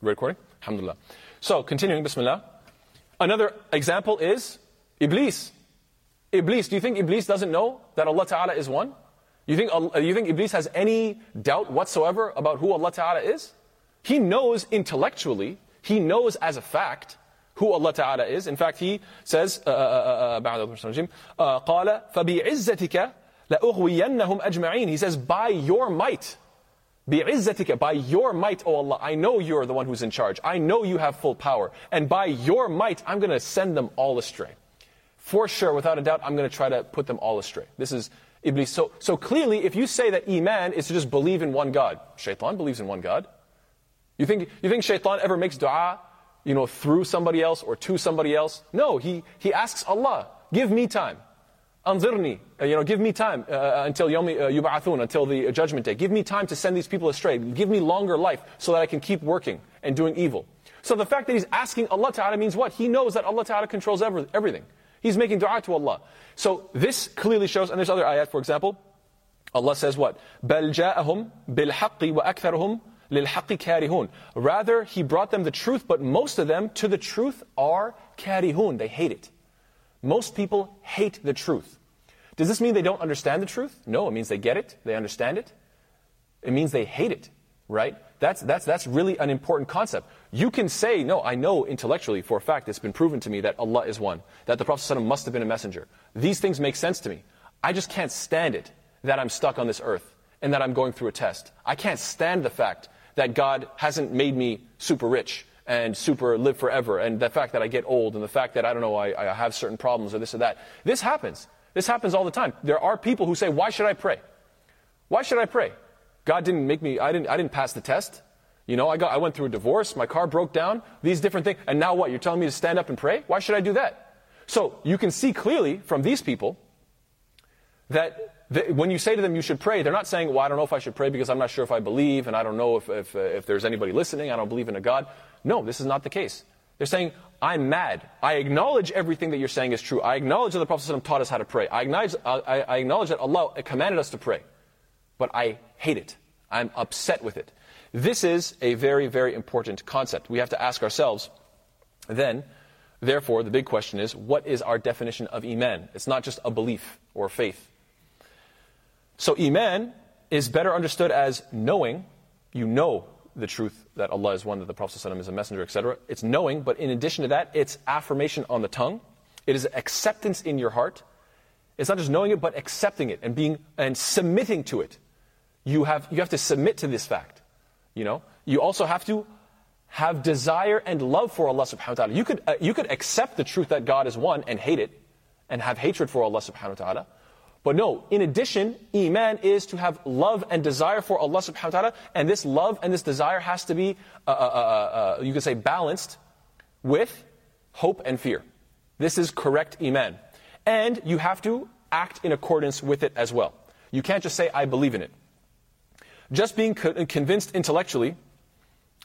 You recording? Alhamdulillah. So, continuing, Bismillah. Another example is Iblis. Iblis, do you think Iblis doesn't know that Allah Ta'ala is one? You think, you think Iblis has any doubt whatsoever about who Allah Ta'ala is? He knows intellectually, he knows as a fact who Allah Ta'ala is. In fact, he says, uh, قال فبعزتك لأغوينهم أجمعين. He says, by your might, بِعِزَّتِكَ By your might, O Allah, I know you're the one who's in charge. I know you have full power. And by your might, I'm going to send them all astray. For sure, without a doubt, I'm going to try to put them all astray. This is Iblis. So, so clearly, if you say that Iman is to just believe in one God, Shaitan believes in one God. You think, you think Shaitan ever makes dua, you know, through somebody else or to somebody else? No, he, he asks Allah, give me time. Anzirni, uh, you know, give me time uh, uh until yomi uh, yub'athun, until the judgment day. Give me time to send these people astray. Give me longer life so that I can keep working and doing evil. So the fact that he's asking Allah Ta'ala means what? He knows that Allah Ta'ala controls every, everything. He's making dua to Allah. So this clearly shows, and there's other ayat, for example, Allah says what? بَلْ جَاءَهُمْ بِالْحَقِّ وَأَكْثَرُهُمْ لِلْحَقِّ كَارِهُونَ Rather, He brought them the truth, but most of them to the truth are karihun. They hate it. Most people hate the truth. Does this mean they don't understand the truth? No, it means they get it, they understand it. It means they hate it, right? That's, that's, that's really an important concept. You can say, no, I know intellectually for a fact it's been proven to me that Allah is one, that the Prophet must have been a messenger. These things make sense to me. I just can't stand it that I'm stuck on this earth and that I'm going through a test. I can't stand the fact that God hasn't made me super rich and super live forever, and the fact that I get old, and the fact that I don't know, I, I have certain problems or this or that. This happens. This happens all the time. There are people who say, Why should I pray? Why should I pray? God didn't make me, I didn't, I didn't pass the test. You know, I, got, I went through a divorce, my car broke down, these different things, and now what? You're telling me to stand up and pray? Why should I do that? So you can see clearly from these people that when you say to them you should pray, they're not saying, well, I don't know if I should pray because I'm not sure if I believe, and I don't know if, if, uh, if there's anybody listening, I don't believe in a God. No, this is not the case. They're saying, I'm mad. I acknowledge everything that you're saying is true. I acknowledge that the Prophet ﷺ taught us how to pray. I acknowledge, uh, I, I acknowledge that Allah commanded us to pray. But I hate it. I'm upset with it. This is a very, very important concept. We have to ask ourselves, then, therefore, the big question is, what is our definition of Iman? It's not just a belief or faith. So Iman is better understood as knowing, you know the truth that Allah is one, that the Prophet is a messenger, etc. It's knowing, but in addition to that, it's affirmation on the tongue. It is acceptance in your heart. It's not just knowing it, but accepting it and being and submitting to it. You have you have to submit to this fact. You know, you also have to have desire and love for Allah subhanahu wa ta'ala. You could uh, you could accept the truth that God is one and hate it and have hatred for Allah subhanahu wa ta'ala. But no, in addition, Iman is to have love and desire for Allah subhanahu wa ta'ala, and this love and this desire has to be, uh, uh, uh, uh, you could say, balanced with hope and fear. This is correct Iman. And you have to act in accordance with it as well. You can't just say, I believe in it. Just being co- convinced intellectually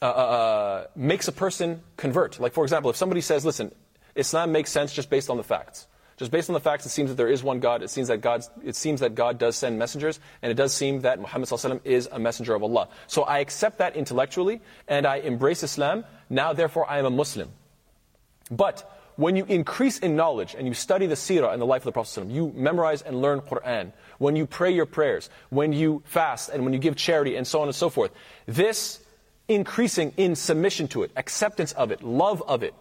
uh, uh, makes a person convert. Like, for example, if somebody says, listen, Islam makes sense just based on the facts. Just based on the facts, it seems that there is one God. It seems that God, it seems that God does send messengers, and it does seem that Muhammad is a messenger of Allah. So I accept that intellectually, and I embrace Islam. Now, therefore, I am a Muslim. But when you increase in knowledge and you study the seerah and the life of the Prophet you memorize and learn Quran, when you pray your prayers, when you fast and when you give charity and so on and so forth, this increasing in submission to it, acceptance of it, love of it,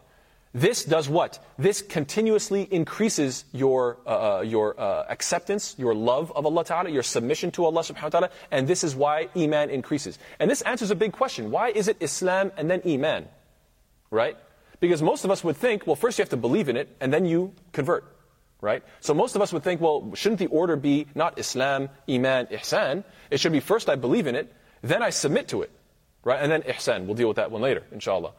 this does what? This continuously increases your, uh, uh, your uh, acceptance, your love of Allah Ta'ala, your submission to Allah Subhanahu wa Ta'ala, and this is why Iman increases. And this answers a big question. Why is it Islam and then Iman? Right? Because most of us would think, well, first you have to believe in it, and then you convert. Right? So most of us would think, well, shouldn't the order be not Islam, Iman, Ihsan? It should be first I believe in it, then I submit to it. Right? And then Ihsan. We'll deal with that one later, inshallah.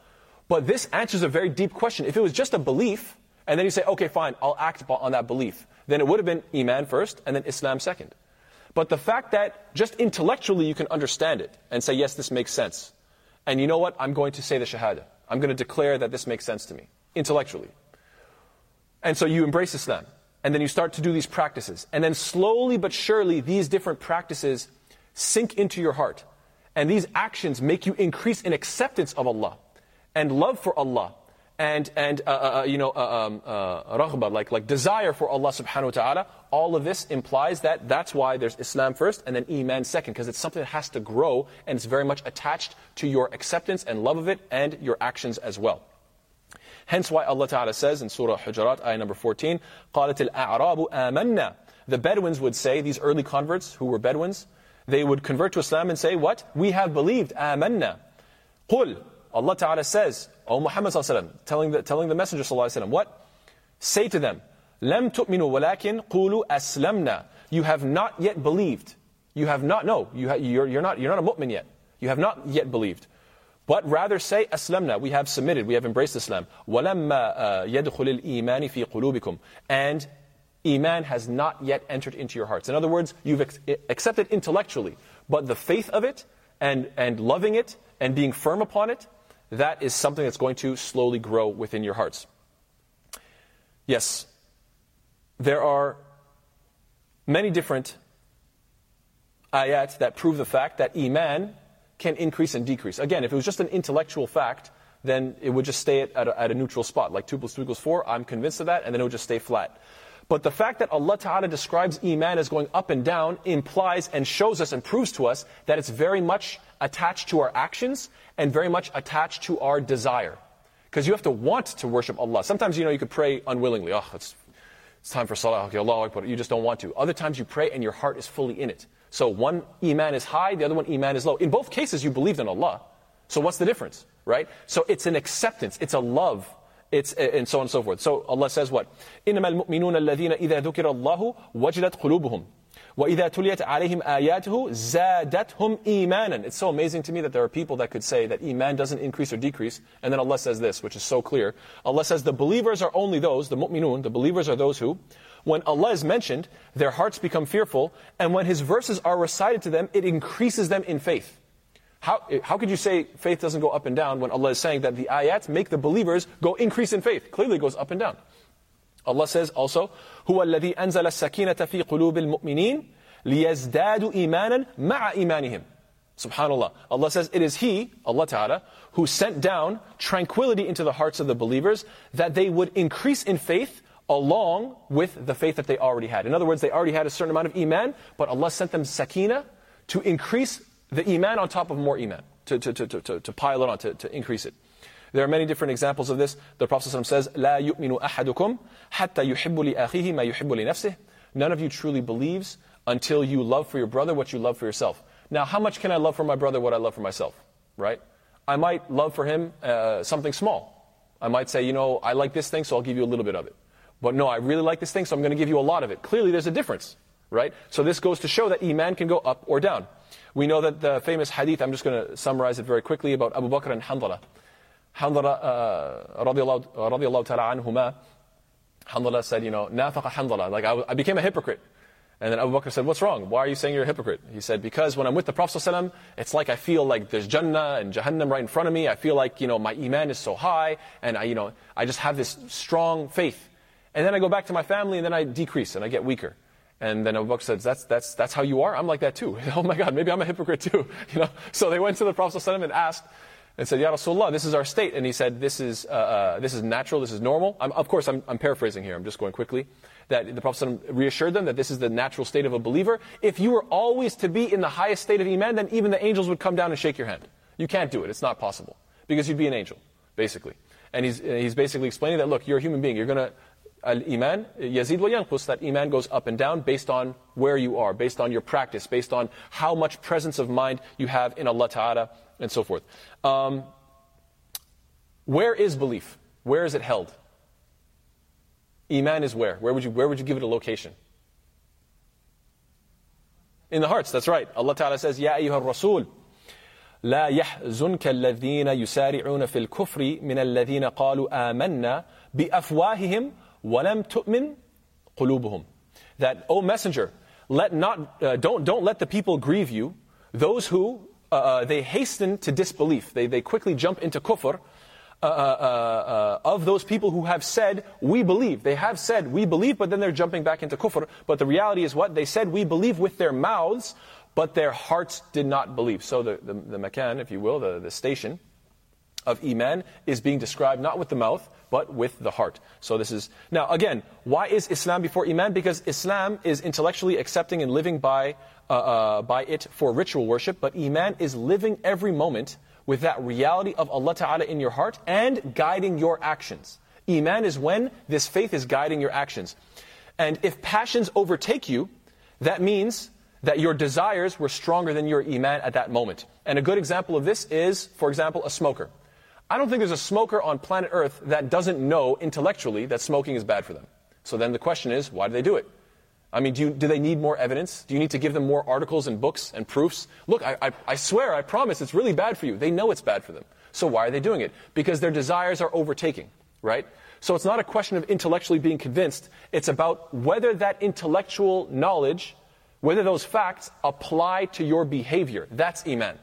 But this answers a very deep question. If it was just a belief, and then you say, okay, fine, I'll act on that belief, then it would have been Iman first, and then Islam second. But the fact that just intellectually you can understand it and say, yes, this makes sense. And you know what? I'm going to say the Shahada. I'm going to declare that this makes sense to me, intellectually. And so you embrace Islam. And then you start to do these practices. And then slowly but surely, these different practices sink into your heart. and these actions make you increase in acceptance of Allah and love for Allah and and uh, uh, uh you know uh, um, uh, like like desire for Allah subhanahu wa ta'ala all of this implies that that's why there's Islam first and then iman second because it's something that has to grow and it's very much attached to your acceptance and love of it and your actions as well. Hence why Allah ta'ala says in surah hujurat ayah number 14 qalat al-a'rabu amanna. The bedouins would say these early converts who were bedouins they would convert to Islam and say what? We have believed amanna. Qul Allah Ta'ala says, O Muhammad telling the, telling the Messenger وسلم, what? Say to them, لَمْ تُؤْمِنُوا وَلَكِنْ قُولُوا أَسْلَمْنَا You have not yet believed. You have not, no, you ha, you're, you're, not, you're not a mu'min yet. You have not yet believed. But rather say, aslamna, we have submitted, we have embraced Islam. وَلَمَّا يَدْخُلِ الْإِيمَانِ فِي قُلُوبِكُمْ And Iman has not yet entered into your hearts. In other words, you've accepted intellectually, but the faith of it and, and loving it and being firm upon it, that is something that's going to slowly grow within your hearts. Yes, there are many different ayat that prove the fact that Iman can increase and decrease. Again, if it was just an intellectual fact, then it would just stay at, a, at a neutral spot. Like 2 plus 2 equals 4, I'm convinced of that, and then it would just stay flat. But the fact that Allah Ta'ala describes Iman as going up and down implies and shows us and proves to us that it's very much attached to our actions and very much attached to our desire. Because you have to want to worship Allah. Sometimes, you know, you could pray unwillingly. Oh, it's, it's time for Salah. Okay, Allah Akbar. You just don't want to. Other times you pray and your heart is fully in it. So one Iman is high, the other one Iman is low. In both cases, you believed in Allah. So what's the difference, right? So it's an acceptance, it's a love it's, and so on and so forth. So Allah says what? إِنَّمَا الْمُؤْمِنُونَ الَّذِينَ إِذَا ذُكِرَ اللَّهُ وَجِلَتْ قُلُوبُهُمْ وَإِذَا تُلِيَتْ عَلَيْهِمْ آيَاتُهُ زَادَتْهُمْ إِيمَانًا It's so amazing to me that there are people that could say that Iman doesn't increase or decrease, and then Allah says this, which is so clear. Allah says the believers are only those, the mu'minun, the believers are those who, when Allah is mentioned, their hearts become fearful, and when His verses are recited to them, it increases them in faith. How, how could you say faith doesn't go up and down when Allah is saying that the ayats make the believers go increase in faith? Clearly it goes up and down. Allah says also, هو الذي أنزل السكينة في قلوب المؤمنين ليزدادوا إيمانا مع إيمانهم. Subhanallah. Allah says, it is He, Allah Ta'ala, who sent down tranquility into the hearts of the believers that they would increase in faith along with the faith that they already had. In other words, they already had a certain amount of Iman, but Allah sent them sakina to increase the iman on top of more iman, to, to, to, to, to pile it on, to, to increase it. There are many different examples of this. The Prophet ﷺ says, لا يؤمن أحدكم حتى يحب لأخيه ما يحب لنفسه. None of you truly believes until you love for your brother what you love for yourself. Now, how much can I love for my brother what I love for myself? Right? I might love for him uh, something small. I might say, you know, I like this thing, so I'll give you a little bit of it. But no, I really like this thing, so I'm going to give you a lot of it. Clearly, there's a difference. Right? So this goes to show that Iman can go up or down. We know that the famous hadith, I'm just going to summarize it very quickly, about Abu Bakr and Handala. Handala, uh, radiallahu, radiallahu said, you know, nafaqa Handala, like I, I became a hypocrite. And then Abu Bakr said, what's wrong? Why are you saying you're a hypocrite? He said, because when I'm with the Prophet ﷺ, it's like I feel like there's Jannah and Jahannam right in front of me. I feel like, you know, my iman is so high and I, you know, I just have this strong faith. And then I go back to my family and then I decrease and I get weaker. And then Abu Bakr says, that's, that's, that's how you are? I'm like that too. oh my God, maybe I'm a hypocrite too. You know? So they went to the Prophet and asked, and said, Ya Rasulullah, this is our state. And he said, this is, uh, uh, this is natural, this is normal. I'm, of course, I'm, I'm, paraphrasing here, I'm just going quickly. That the Prophet reassured them that this is the natural state of a believer. If you were always to be in the highest state of Iman, then even the angels would come down and shake your hand. You can't do it, it's not possible. Because you'd be an angel, basically. And he's, he's basically explaining that, look, you're a human being. You're going to al-iman, yazid wa yanqus, that iman goes up and down based on where you are, based on your practice, based on how much presence of mind you have in Allah Ta'ala, and so forth. Um, where is belief? Where is it held? Iman is where? Where would you, where would you give it a location? In the hearts, that's right. Allah Ta'ala says, Ya ayyuha rasul لا يحزنك الذين يسارعون في الكفر من الذين قالوا آمنا بأفواههم وَلَمْ تُؤْمِنْ قُلُوبُهُمْ That, O messenger, let not, uh, don't, don't let the people grieve you, those who, uh, uh, they hasten to disbelief, they, they quickly jump into kufr, uh, uh, uh, of those people who have said, we believe. They have said, we believe, but then they're jumping back into kufr. But the reality is what? They said, we believe with their mouths, but their hearts did not believe. So the, the, the makan, if you will, the, the station of iman is being described not with the mouth, but with the heart. So this is, now again, why is Islam before iman? Because Islam is intellectually accepting and living by, uh, uh, by it for ritual worship, but iman is living every moment with that reality of Allah Ta'ala in your heart and guiding your actions. Iman is when this faith is guiding your actions. And if passions overtake you, that means that your desires were stronger than your iman at that moment. And a good example of this is, for example, a smoker. I don't think there's a smoker on planet Earth that doesn't know intellectually that smoking is bad for them. So then the question is, why do they do it? I mean, do, you, do they need more evidence? Do you need to give them more articles and books and proofs? Look, I, I, I swear, I promise, it's really bad for you. They know it's bad for them. So why are they doing it? Because their desires are overtaking, right? So it's not a question of intellectually being convinced. It's about whether that intellectual knowledge, whether those facts apply to your behavior. That's Iman.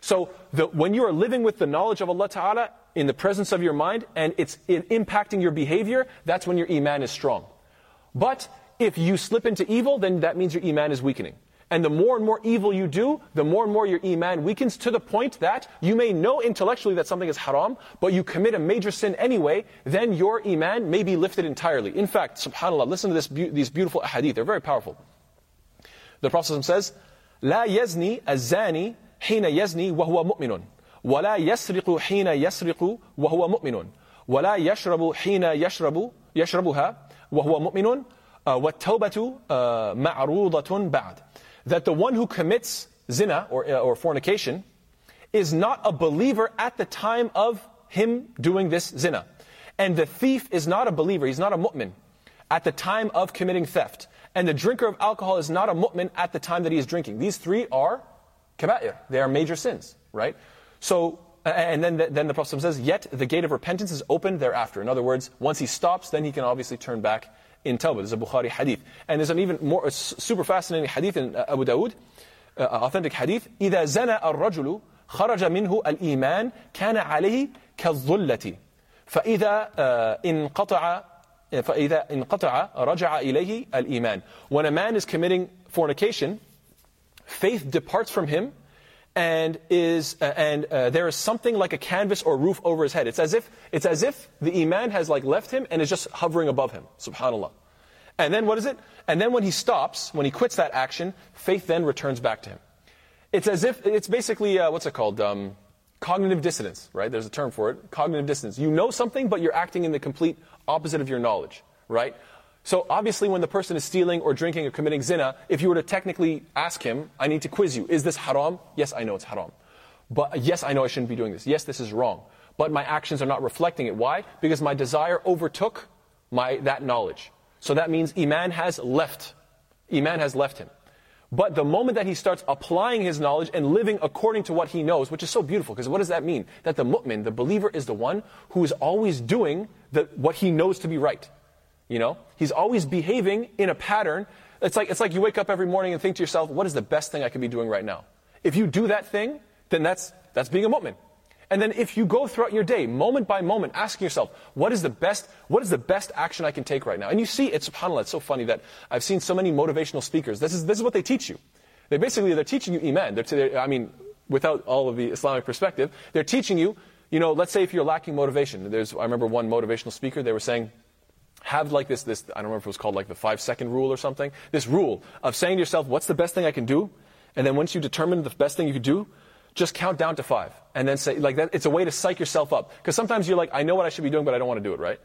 So the, when you are living with the knowledge of Allah Ta'ala in the presence of your mind and it's impacting your behavior, that's when your Iman is strong. But if you slip into evil, then that means your Iman is weakening. And the more and more evil you do, the more and more your iman weakens to the point that you may know intellectually that something is haram, but you commit a major sin anyway, then your iman may be lifted entirely. In fact, subhanAllah, listen to this, these beautiful hadith, they're very powerful. The Prophet says, لا يزني الزاني حين يزني وهو مؤمن ولا يسرق حين يسرق وهو مؤمن ولا يشرب حين يشرب يشربها وهو مؤمن والتوبة معروضة بعد that the one who commits zina or, or fornication is not a believer at the time of him doing this zina. And the thief is not a believer, he's not a mu'min at the time of committing theft. And the drinker of alcohol is not a mu'min at the time that he is drinking. These three are kaba'ir. They are major sins, right? So, and then the, then the Prophet says, yet the gate of repentance is opened thereafter. In other words, once he stops, then he can obviously turn back in Tawbah. There's a Bukhari hadith. And there's an even more super fascinating hadith in uh, Abu Dawood, uh, authentic hadith. إِذَا زَنَى الرَّجُلُ خرج منه الإيمان كان عليه كالظلة فإذا انقطع فإذا انقطع رجع إليه الإيمان When a man is committing fornication, faith departs from him and is uh, and uh, there is something like a canvas or roof over his head. It's as if it's as if the iman has like left him and is just hovering above him. Subhanallah. And then what is it? And then when he stops, when he quits that action, faith then returns back to him. It's as if it's basically uh, what's it called? Um, cognitive dissonance, right? There's a term for it. Cognitive dissonance. You know something, but you're acting in the complete opposite of your knowledge, right? So obviously when the person is stealing or drinking or committing zina, if you were to technically ask him, I need to quiz you, is this haram? Yes, I know it's haram. But yes, I know I shouldn't be doing this. Yes, this is wrong. But my actions are not reflecting it. Why? Because my desire overtook my, that knowledge. So that means Iman has left. Iman has left him. But the moment that he starts applying his knowledge and living according to what he knows, which is so beautiful, because what does that mean? That the mu'min, the believer, is the one who is always doing the, what he knows to be right. You know, he's always behaving in a pattern. It's like, it's like you wake up every morning and think to yourself, what is the best thing I could be doing right now? If you do that thing, then that's, that's being a mu'min. And then if you go throughout your day, moment by moment, asking yourself, what is the best, what is the best action I can take right now? And you see, it's subhanAllah, it's so funny that I've seen so many motivational speakers. This is, this is what they teach you. They basically, they're teaching you iman. They're, they're, I mean, without all of the Islamic perspective, they're teaching you, you know, let's say if you're lacking motivation. There's, I remember one motivational speaker, they were saying, have like this, this, I don't remember if it was called like the five second rule or something, this rule of saying to yourself, what's the best thing I can do? And then once you determine the best thing you can do, just count down to five. And then say, like that, it's a way to psych yourself up. Because sometimes you're like, I know what I should be doing, but I don't want to do it, right?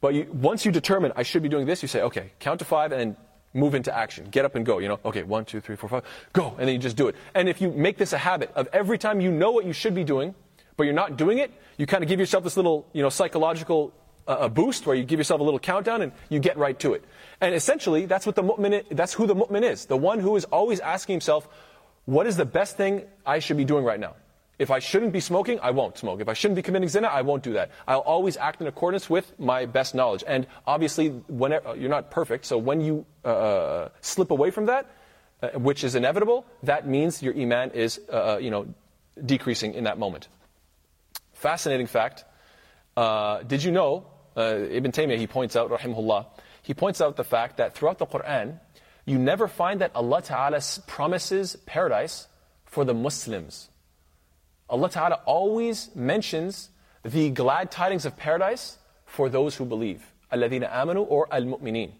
But you, once you determine I should be doing this, you say, okay, count to five and move into action. Get up and go, you know, okay, one, two, three, four, five, go. And then you just do it. And if you make this a habit of every time you know what you should be doing, but you're not doing it, you kind of give yourself this little, you know, psychological a boost where you give yourself a little countdown and you get right to it. And essentially, that's what the mu'min, that's who the mu'min is. The one who is always asking himself, what is the best thing I should be doing right now? If I shouldn't be smoking, I won't smoke. If I shouldn't be committing zina, I won't do that. I'll always act in accordance with my best knowledge. And obviously, you're not perfect, so when you uh, uh slip away from that, uh, which is inevitable, that means your iman is, uh, uh, you know, decreasing in that moment. Fascinating fact. Uh, did you know uh, Ibn Taymiyyah, he points out, rahimahullah, he points out the fact that throughout the Quran, you never find that Allah Ta'ala promises paradise for the Muslims. Allah Ta'ala always mentions the glad tidings of paradise for those who believe. Alladina amanu or al-mu'mineen.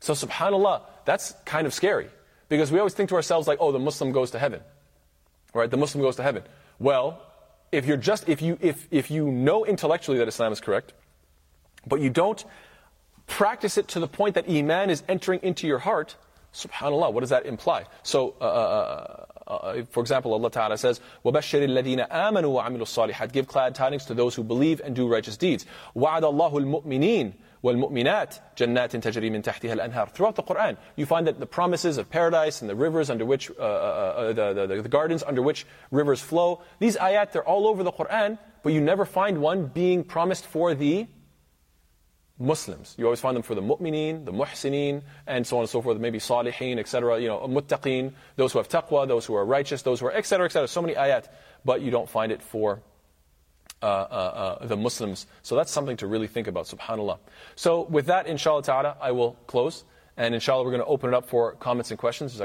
So subhanAllah, that's kind of scary. Because we always think to ourselves like, oh, the Muslim goes to heaven. Right? The Muslim goes to heaven. Well, if you're just if you if if you know intellectually that Islam is correct, but you don't practice it to the point that iman is entering into your heart, subhanallah, what does that imply? So, uh, uh, uh, uh for example, Allah Ta'ala says, وَبَشِّرِ الَّذِينَ آمَنُوا وَعَمِلُوا الصَّالِحَاتِ Give glad tidings to those who believe and do righteous deeds. وَعَدَ اللَّهُ الْمُؤْمِنِينَ وَالْمُؤْمِنَاتِ جَنَّاتٍ تَجْرِي مِنْ تَحْتِهَا الْأَنْهَارِ Throughout the Quran, you find that the promises of paradise and the rivers under which, uh, uh, the, the, the gardens under which rivers flow, these ayat, they're all over the Quran, but you never find one being promised for the Muslims. You always find them for the mu'mineen, the muhsineen, and so on and so forth, maybe salihin, etc., you know, muttaqeen, those who have taqwa, those who are righteous, those who are, etc., etc., so many ayat, but you don't find it for uh, uh, uh, the Muslims. So that's something to really think about, subhanAllah. So with that, inshallah ta'ala, I will close, and inshallah we're going to open it up for comments and questions.